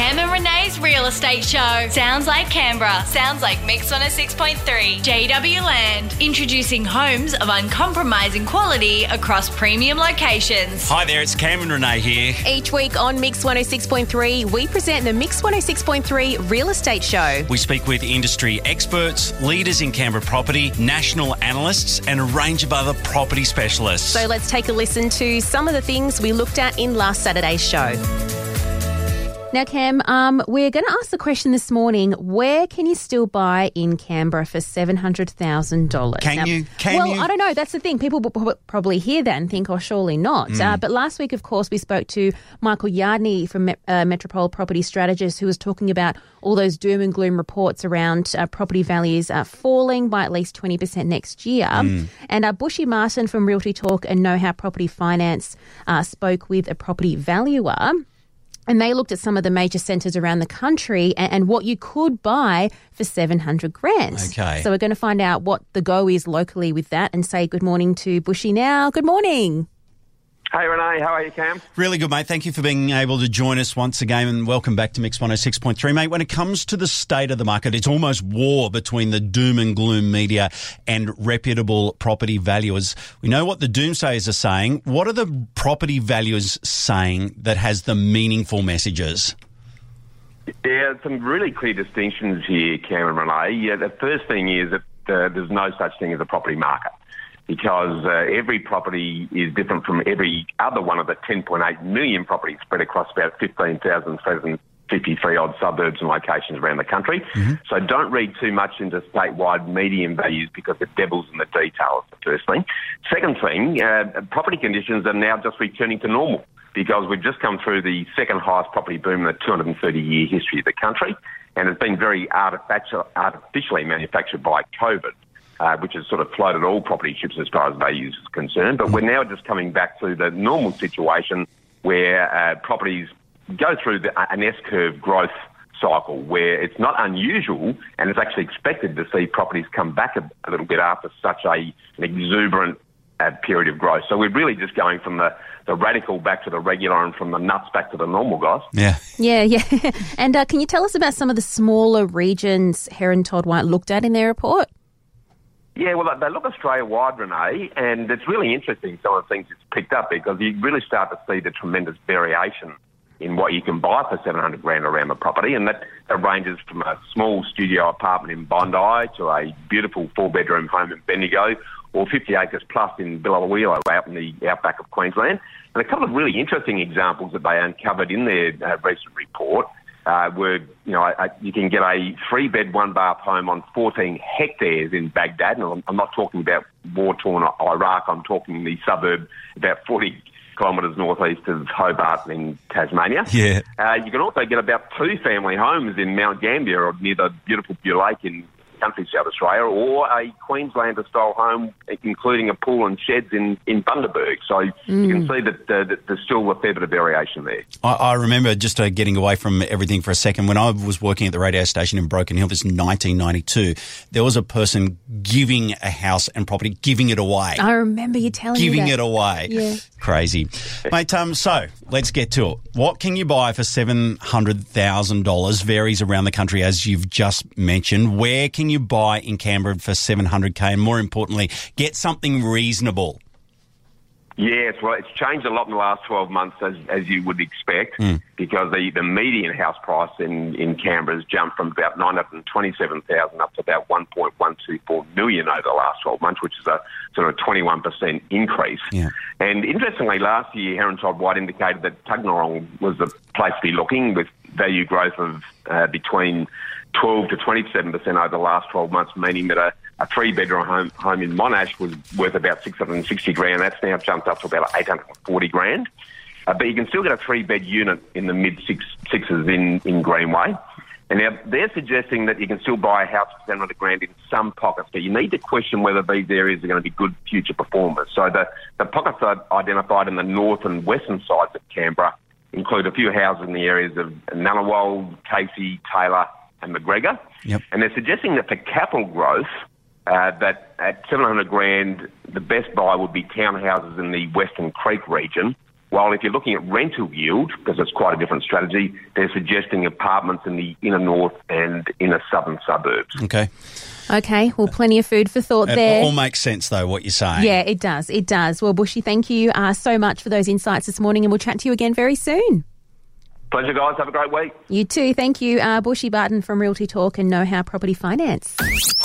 Cam and Renee's Real Estate Show. Sounds like Canberra. Sounds like Mix 106.3. JW Land. Introducing homes of uncompromising quality across premium locations. Hi there, it's Cam and Renee here. Each week on Mix 106.3, we present the Mix 106.3 Real Estate Show. We speak with industry experts, leaders in Canberra property, national analysts, and a range of other property specialists. So let's take a listen to some of the things we looked at in last Saturday's show. Now, Cam, um, we're going to ask the question this morning: Where can you still buy in Canberra for seven hundred thousand dollars? Can you? Can well, you? I don't know. That's the thing. People will probably hear that and think, "Oh, surely not." Hmm. Uh, but last week, of course, we spoke to Michael Yardney from uh, Metropole Property Strategist, who was talking about all those doom and gloom reports around uh, property values uh, falling by at least twenty percent next year. Hmm. And uh, Bushy Martin from Realty Talk and Know How Property Finance uh, spoke with a property valuer. And they looked at some of the major centres around the country and, and what you could buy for 700 grand. Okay. So we're going to find out what the go is locally with that and say good morning to Bushy now. Good morning. Hey Renee, how are you, Cam? Really good, mate. Thank you for being able to join us once again and welcome back to Mix 106.3. Mate, when it comes to the state of the market, it's almost war between the doom and gloom media and reputable property valuers. We know what the doomsayers are saying. What are the property valuers saying that has the meaningful messages? Yeah, some really clear distinctions here, Cam and Renee. Yeah, the first thing is that uh, there's no such thing as a property market because uh, every property is different from every other one of the 10.8 million properties spread across about 15,753 odd suburbs and locations around the country. So don't read too much into statewide median values because the devil's in the details, the first thing. Second thing, uh, property conditions are now just returning to normal because we've just come through the second highest property boom in the 230 year history of the country. And it's been very artificial, artificially manufactured by COVID, uh, which has sort of floated all property ships as far as values is concerned. But we're now just coming back to the normal situation where uh, properties go through the, an S curve growth cycle where it's not unusual and it's actually expected to see properties come back a, a little bit after such a, an exuberant uh, period of growth. So we're really just going from the, the radical back to the regular and from the nuts back to the normal, guys. Yeah. Yeah, yeah. and uh, can you tell us about some of the smaller regions Heron Todd White looked at in their report? Yeah, well, they look Australia wide, Renee, and it's really interesting some of the things it's picked up because you really start to see the tremendous variation in what you can buy for 700 grand around the property, and that, that ranges from a small studio apartment in Bondi to a beautiful four bedroom home in Bendigo or 50 acres plus in Billawilo out in the outback of Queensland. And a couple of really interesting examples that they uncovered in their uh, recent report uh, were, you know, a, you can get a three bed, one bath home on 14 hectares in Bagdad. And I'm, I'm not talking about war torn Iraq, I'm talking the suburb about 40 kilometres northeast of Hobart in Tasmania. Yeah. Uh, you can also get about two family homes in Mount Gambier or near the beautiful Blue Lake in country South Australia, or a Queenslander style home, including a pool and sheds in, in Bundaberg. So you can see that, uh, that there's still a fair bit of variation there. I, I remember just uh, getting away from everything for a second. When I was working at the radio station in Broken Hill, this is 1992, there was a person giving a house and property, giving it away. I remember you telling giving me Giving it away. Yeah. Crazy. Mate, um, so let's get to it. What can you buy for $700,000? Varies around the country, as you've just mentioned. Where can you buy in Canberra for 700K? And more importantly, get something reasonable. Yes, well, it's changed a lot in the last 12 months, as, as you would expect, Mm. because the, the median house price in, in Canberra has jumped from about 927,000 up to about 1.124 million over the last 12 months, which is a sort of 21% increase. Yeah. And interestingly, last year, Heron Todd White indicated that Tuggeranong was the place to be looking with value growth of uh, between 12 to 27% over the last 12 months, meaning that a, a three bedroom home, home in Monash was worth about 660 grand. That's now jumped up to about 840 grand. Uh, but you can still get a three bed unit in the mid six, sixes in, in Greenway. And now they're suggesting that you can still buy a house for 700 grand in some pockets, but you need to question whether these areas are going to be good future performers. So the, the pockets are identified in the north and western sides of Canberra include a few houses in the areas of Ngunnawal, Casey, Taylor, and Macgregor. Yep. And they're suggesting that for capital growth, uh, that at 700 grand, the best buy would be townhouses in the Weston Creek region, While if you're looking at rental yield, because it's quite a different strategy, they're suggesting apartments in the inner north and inner southern suburbs. Okay. Okay, well, plenty of food for thought It there. all makes sense, though, what you're saying. Yeah, it does. It does. Well, Bushy, thank you uh, so much for those insights this morning, and we'll chat to you again very soon. Pleasure, guys. Have a great week. You too. Thank you, uh, Bushy Martin from Realty Talk and Know How Property Finance.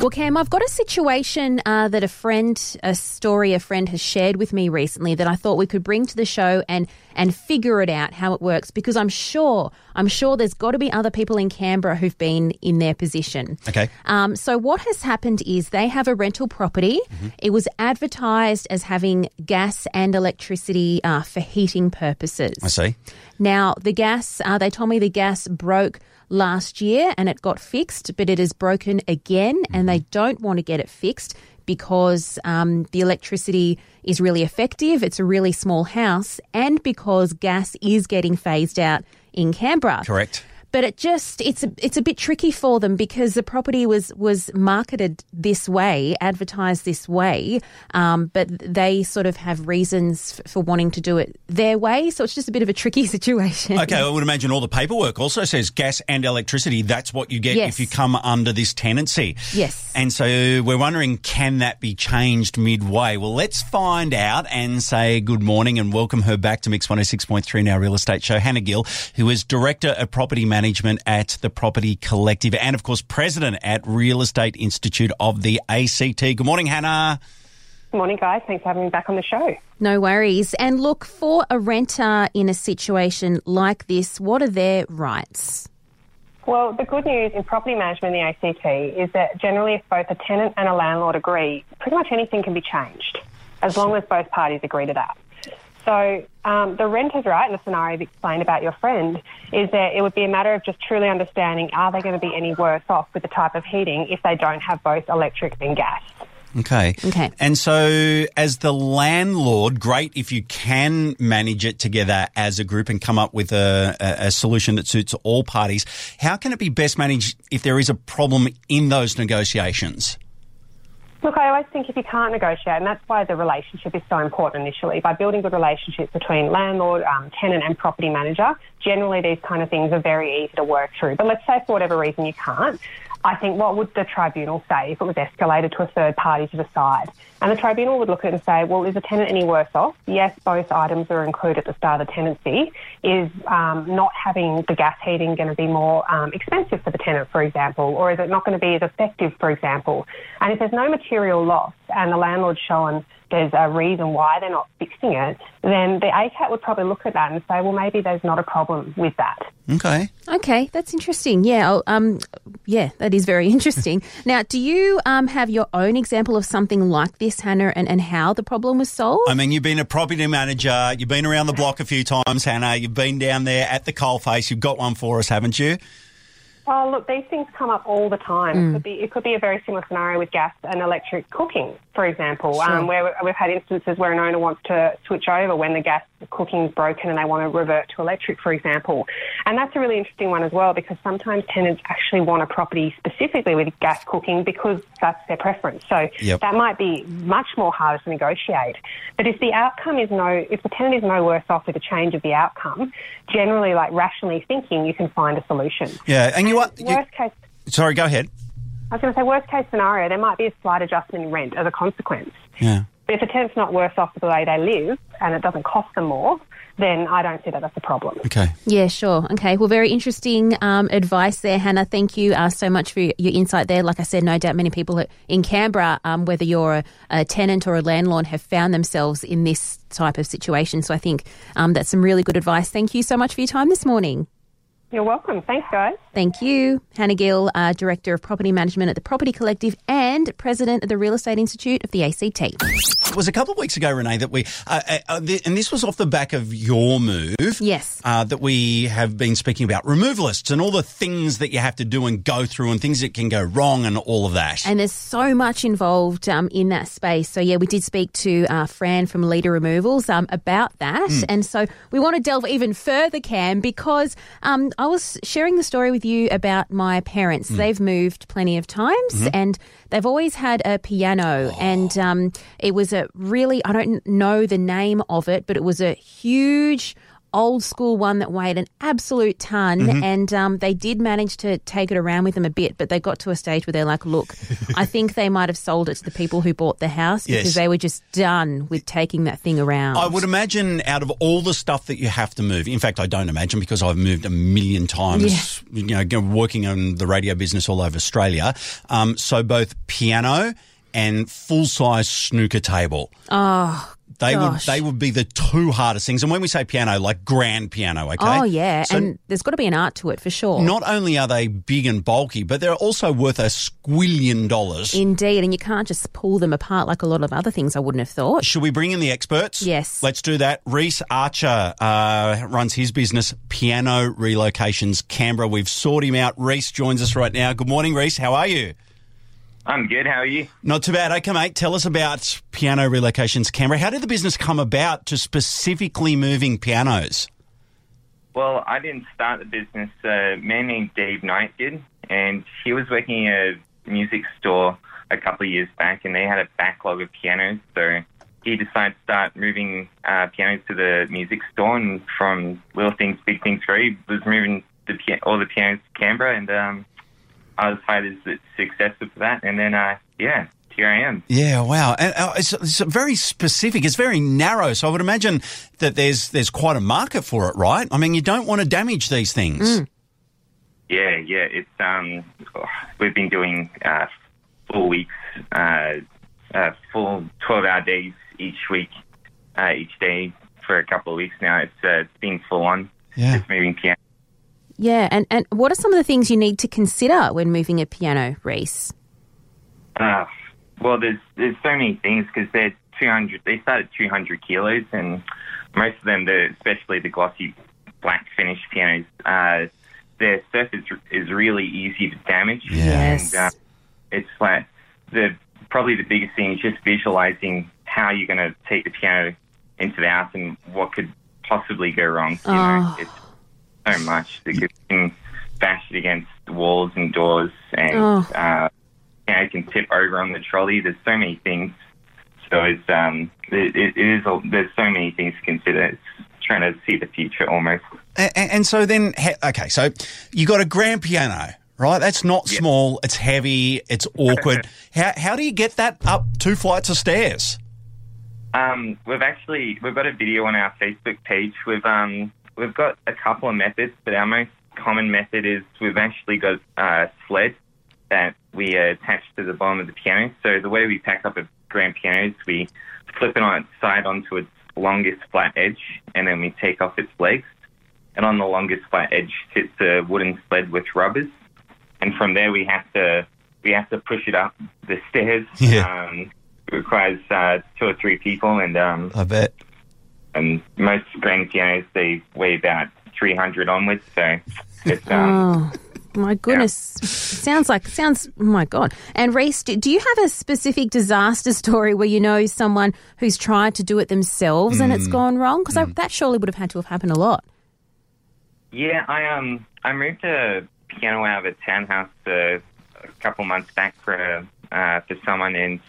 Well, Cam, I've got a situation uh, that a friend, a story a friend has shared with me recently that I thought we could bring to the show and and figure it out how it works because I'm sure I'm sure there's got to be other people in Canberra who've been in their position. Okay. Um, so what has happened is they have a rental property. It was advertised as having gas and electricity uh, for heating purposes. I see. Now, the gas, uh, they told me the gas broke last year and it got fixed, but it is broken again and they don't want to get it fixed because um, the electricity is really effective. It's a really small house and because gas is getting phased out in Canberra. Correct. But it just it's a it's a bit tricky for them because the property was was marketed this way, advertised this way, um, but they sort of have reasons f- for wanting to do it their way. So it's just a bit of a tricky situation. Okay, I would imagine all the paperwork also says gas and electricity. That's what you get Yes. if you come under this tenancy. Yes. And so we're wondering, can that be changed midway? Well, let's find out and say good morning and welcome her back to Mix 106.3 now real estate show. Hannah Gill, who is Director of Property Management at the Property Collective and, of course, President at Real Estate Institute of the ACT. Good morning, Hannah. Good Morning, guys. Thanks for having me back on the show. No worries. And look, for a renter in a situation like this, what are their rights? Well, the good news in property management in the ACT is that generally, if both a tenant and a landlord agree, pretty much anything can be changed as long as both parties agree to that. So um, the renter's right in the scenario you've explained about your friend is that it would be a matter of just truly understanding are they going to be any worse off with the type of heating if they don't have both electric and gas. Okay. Okay. And so, as the landlord, great if you can manage it together as a group and come up with a, a, a solution that suits all parties. How can it be best managed if there is a problem in those negotiations? Look, I always think if you can't negotiate, and that's why the relationship is so important initially, by building good relationships between landlord, um, tenant, and property manager, generally these kind of things are very easy to work through. But let's say for whatever reason you can't. I think what would the tribunal say if it was escalated to a third party to decide? And the tribunal would look at it and say, well, is the tenant any worse off? Yes, both items are included at the start of the tenancy. Is um, not having the gas heating going to be more um, expensive for the tenant, for example? Or is it not going to be as effective, for example? And if there's no material loss and the landlord's shown there's a reason why they're not fixing it, then the ACAT would probably look at that and say, well, maybe there's not a problem with that. Okay. Okay, that's interesting. Yeah, I'll- um, yeah, that is very interesting. now, do you um, have your own example of something like this, Hannah, and, and how the problem was solved? I mean, you've been a property manager, you've been around the block a few times, Hannah, you've been down there at the coalface, you've got one for us, haven't you? Oh, look, these things come up all the time. It, could be, it could be a very similar scenario with gas and electric cooking, for example, um, where we've had instances where an owner wants to switch over when the gas cooking is broken and they want to revert to electric, for example. And that's a really interesting one as well because sometimes tenants actually want a property specifically with gas cooking because that's their preference. So Yep. that might be much more harder to negotiate. But if the outcome is no, if the tenant is no worse off with a change of the outcome, generally, like rationally thinking, you can find a solution. Yeah, and you what? you- Worst case, sorry, go ahead. I was going to say worst case scenario, there might be a slight adjustment in rent as a consequence. Yeah. But if a tenant's not worse off with the way they live and it doesn't cost them more, then I don't see that that's a problem. Okay. Yeah, sure. Okay. Well, very interesting um, advice there, Hannah. Thank you uh, so much for your, your insight there. Like I said, no doubt many people in Canberra, um, whether you're a, a tenant or a landlord, have found themselves in this type of situation. So I think um, that's some really good advice. Thank you so much for your time this morning. You're welcome. Thanks, guys. Thank you. Hannah Gill, uh, Director of Property Management at the Property Collective and President of the Real Estate Institute of the ACT. It was a couple of weeks ago, Renee, that we, uh, uh, uh, th- and this was off the back of your move. Yes. Uh, that we have been speaking about removalists and all the things that you have to do and go through and things that can go wrong and all of that. And there's so much involved um, in that space. So, yeah, we did speak to uh, Fran from Leader Removals um, about that. And so we want to delve even further, Cam, because um, I was sharing the story with you about my parents. They've moved plenty of times and they've always had a piano. And um, it was a really, I don't know the name of it, but it was a huge old school one that weighed an absolute ton and um, they did manage to take it around with them a bit but they got to a stage where they're like look i think they might have sold it to the people who bought the house because Yes. they were just done with taking that thing around I would imagine out of all the stuff that you have to move, in fact, I don't imagine because I've moved a million times, you know, working in the radio business all over Australia. Um, so both piano and full size snooker table. oh They Gosh. would they would be the two hardest things. And when we say piano, like grand piano, okay? oh yeah So and there's got to be an art to it for sure not only are they big and bulky, but they're also worth a squillion dollars. Indeed, and you can't just pull them apart like a lot of other things I wouldn't have thought. Should we bring in the experts? Yes. Let's do that. Rhys Archer uh, runs his business, Piano Relocations Canberra. We've sought him out. Rhys joins us right now. Good morning, Rhys. How are you? I'm good. How are you? Not too bad. Okay, mate. Tell us about Piano Relocations Canberra. How did the business come about to specifically moving pianos? Well, I didn't start the business. A man named Dave Knight did, and he was working at a music store a couple of years back, and they had a backlog of pianos. So he decided to start moving uh, pianos to the music store, and from little things, big things, he was moving the all the pianos to Canberra, and um, I was hired as the successor for that. And then, uh, yeah, here I am. Yeah, wow. And uh, it's, it's very specific. It's very narrow. So I would imagine that there's there's quite a market for it, right? I mean, you don't want to damage these things. Yeah, yeah. It's um, we've been doing uh, full weeks, uh, uh, full twelve-hour days each week, uh, each day for a couple of weeks now. It's uh, it's been full on. Yeah. Just moving piano. Yeah, and, and what are some of the things you need to consider when moving a piano, Rhys? Uh, well, there's there's so many things because they're 200. They start at 200 kilos, and most of them, the especially the glossy black finish pianos, uh, their surface is really easy to damage. Yes. And, uh, it's like the probably the biggest thing is just visualizing how you're going to take the piano into the house and what could possibly go wrong. You know, Oh. it's so much that you can bash it against walls and doors, and Oh. uh, you know, it can tip over on the trolley. There's so many things. So it's um, it, it is. A, there's so many things to consider. It's trying to see the future almost. And, and so then, okay, so you got a grand piano, right? That's not small. It's heavy. It's awkward. how how do you get that up two flights of stairs? Um, we've actually we've got a video on our Facebook page. We've um we've got a couple of methods, but our most common method is we've actually got a sled that we uh, attach to the bottom of the piano. So the way we pack up a grand piano is we flip it on its side onto its longest flat edge, and then we take off its legs. And on the longest flat edge sits a wooden sled with rubbers, and from there we have to we have to push it up the stairs. Yeah. Um, it requires uh, two or three people, and um, I bet. And most grand pianos they weigh about 300 onwards. So it's um, Oh, my goodness. Sounds like, sounds, oh my God. And Rhys, do, do you have a specific disaster story where you know someone who's tried to do it themselves and it's gone wrong? Because that surely would have had to have happened a lot. yeah. I um I moved a piano out of a townhouse uh, a couple months back for uh, for someone, and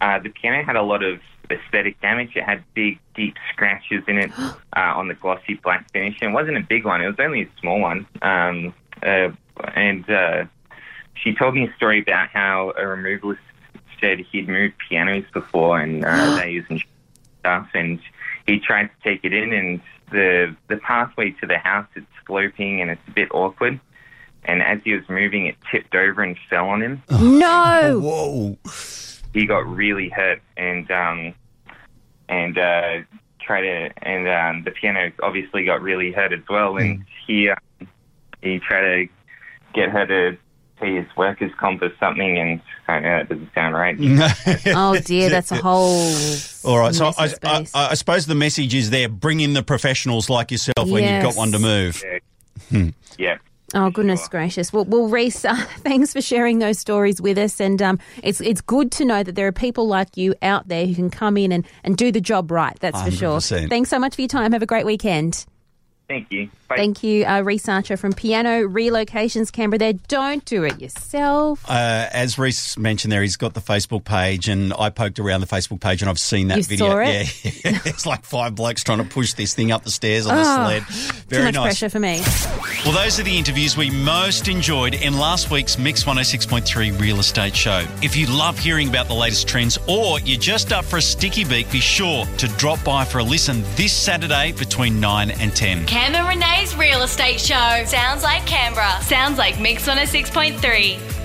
uh, the piano had a lot of aesthetic damage. It had big, deep scratches in it uh, on the glossy black finish. And it wasn't a big one; it was only a small one. Um, uh, and uh, she told me a story about how a removalist said he'd moved pianos before, and uh, they using stuff, and he tried to take it in, and the the pathway to the house it's sloping and it's a bit awkward. And as he was moving, it tipped over and fell on him No. Whoa. He got really hurt and um and uh tried to and um the piano obviously got really hurt as well and he um, he tried to get her to pay his workers comp or something and I know that doesn't sound right. Oh dear, that's a whole. All right, so I, I. I suppose the message is there: bring in the professionals like yourself when you've got one to move. Yeah. Oh goodness gracious! Well, well, Rhys, uh, thanks for sharing those stories with us, and um, it's it's good to know that there are people like you out there who can come in and, and do the job right. That's for sure. Thanks so much for your time. Have a great weekend. Thank you. Bye. Thank you, uh, Rhys Archer from Piano Relocations Canberra. There, don't do it yourself. Uh, as Rhys mentioned there, he's got the Facebook page, and I poked around the Facebook page and I've seen that You video. saw it? Yeah, it's like five blokes trying to push this thing up the stairs on the Oh, sled. Too Very much nice. pressure for me. Well, those are the interviews we most enjoyed in last week's Mix 106.3 Real Estate Show. If you love hearing about the latest trends or you're just up for a sticky beak, be sure to drop by for a listen this Saturday between 9 and 10. Cam and Renee's Real Estate Show. Sounds like Canberra. Sounds like Mix 106.3.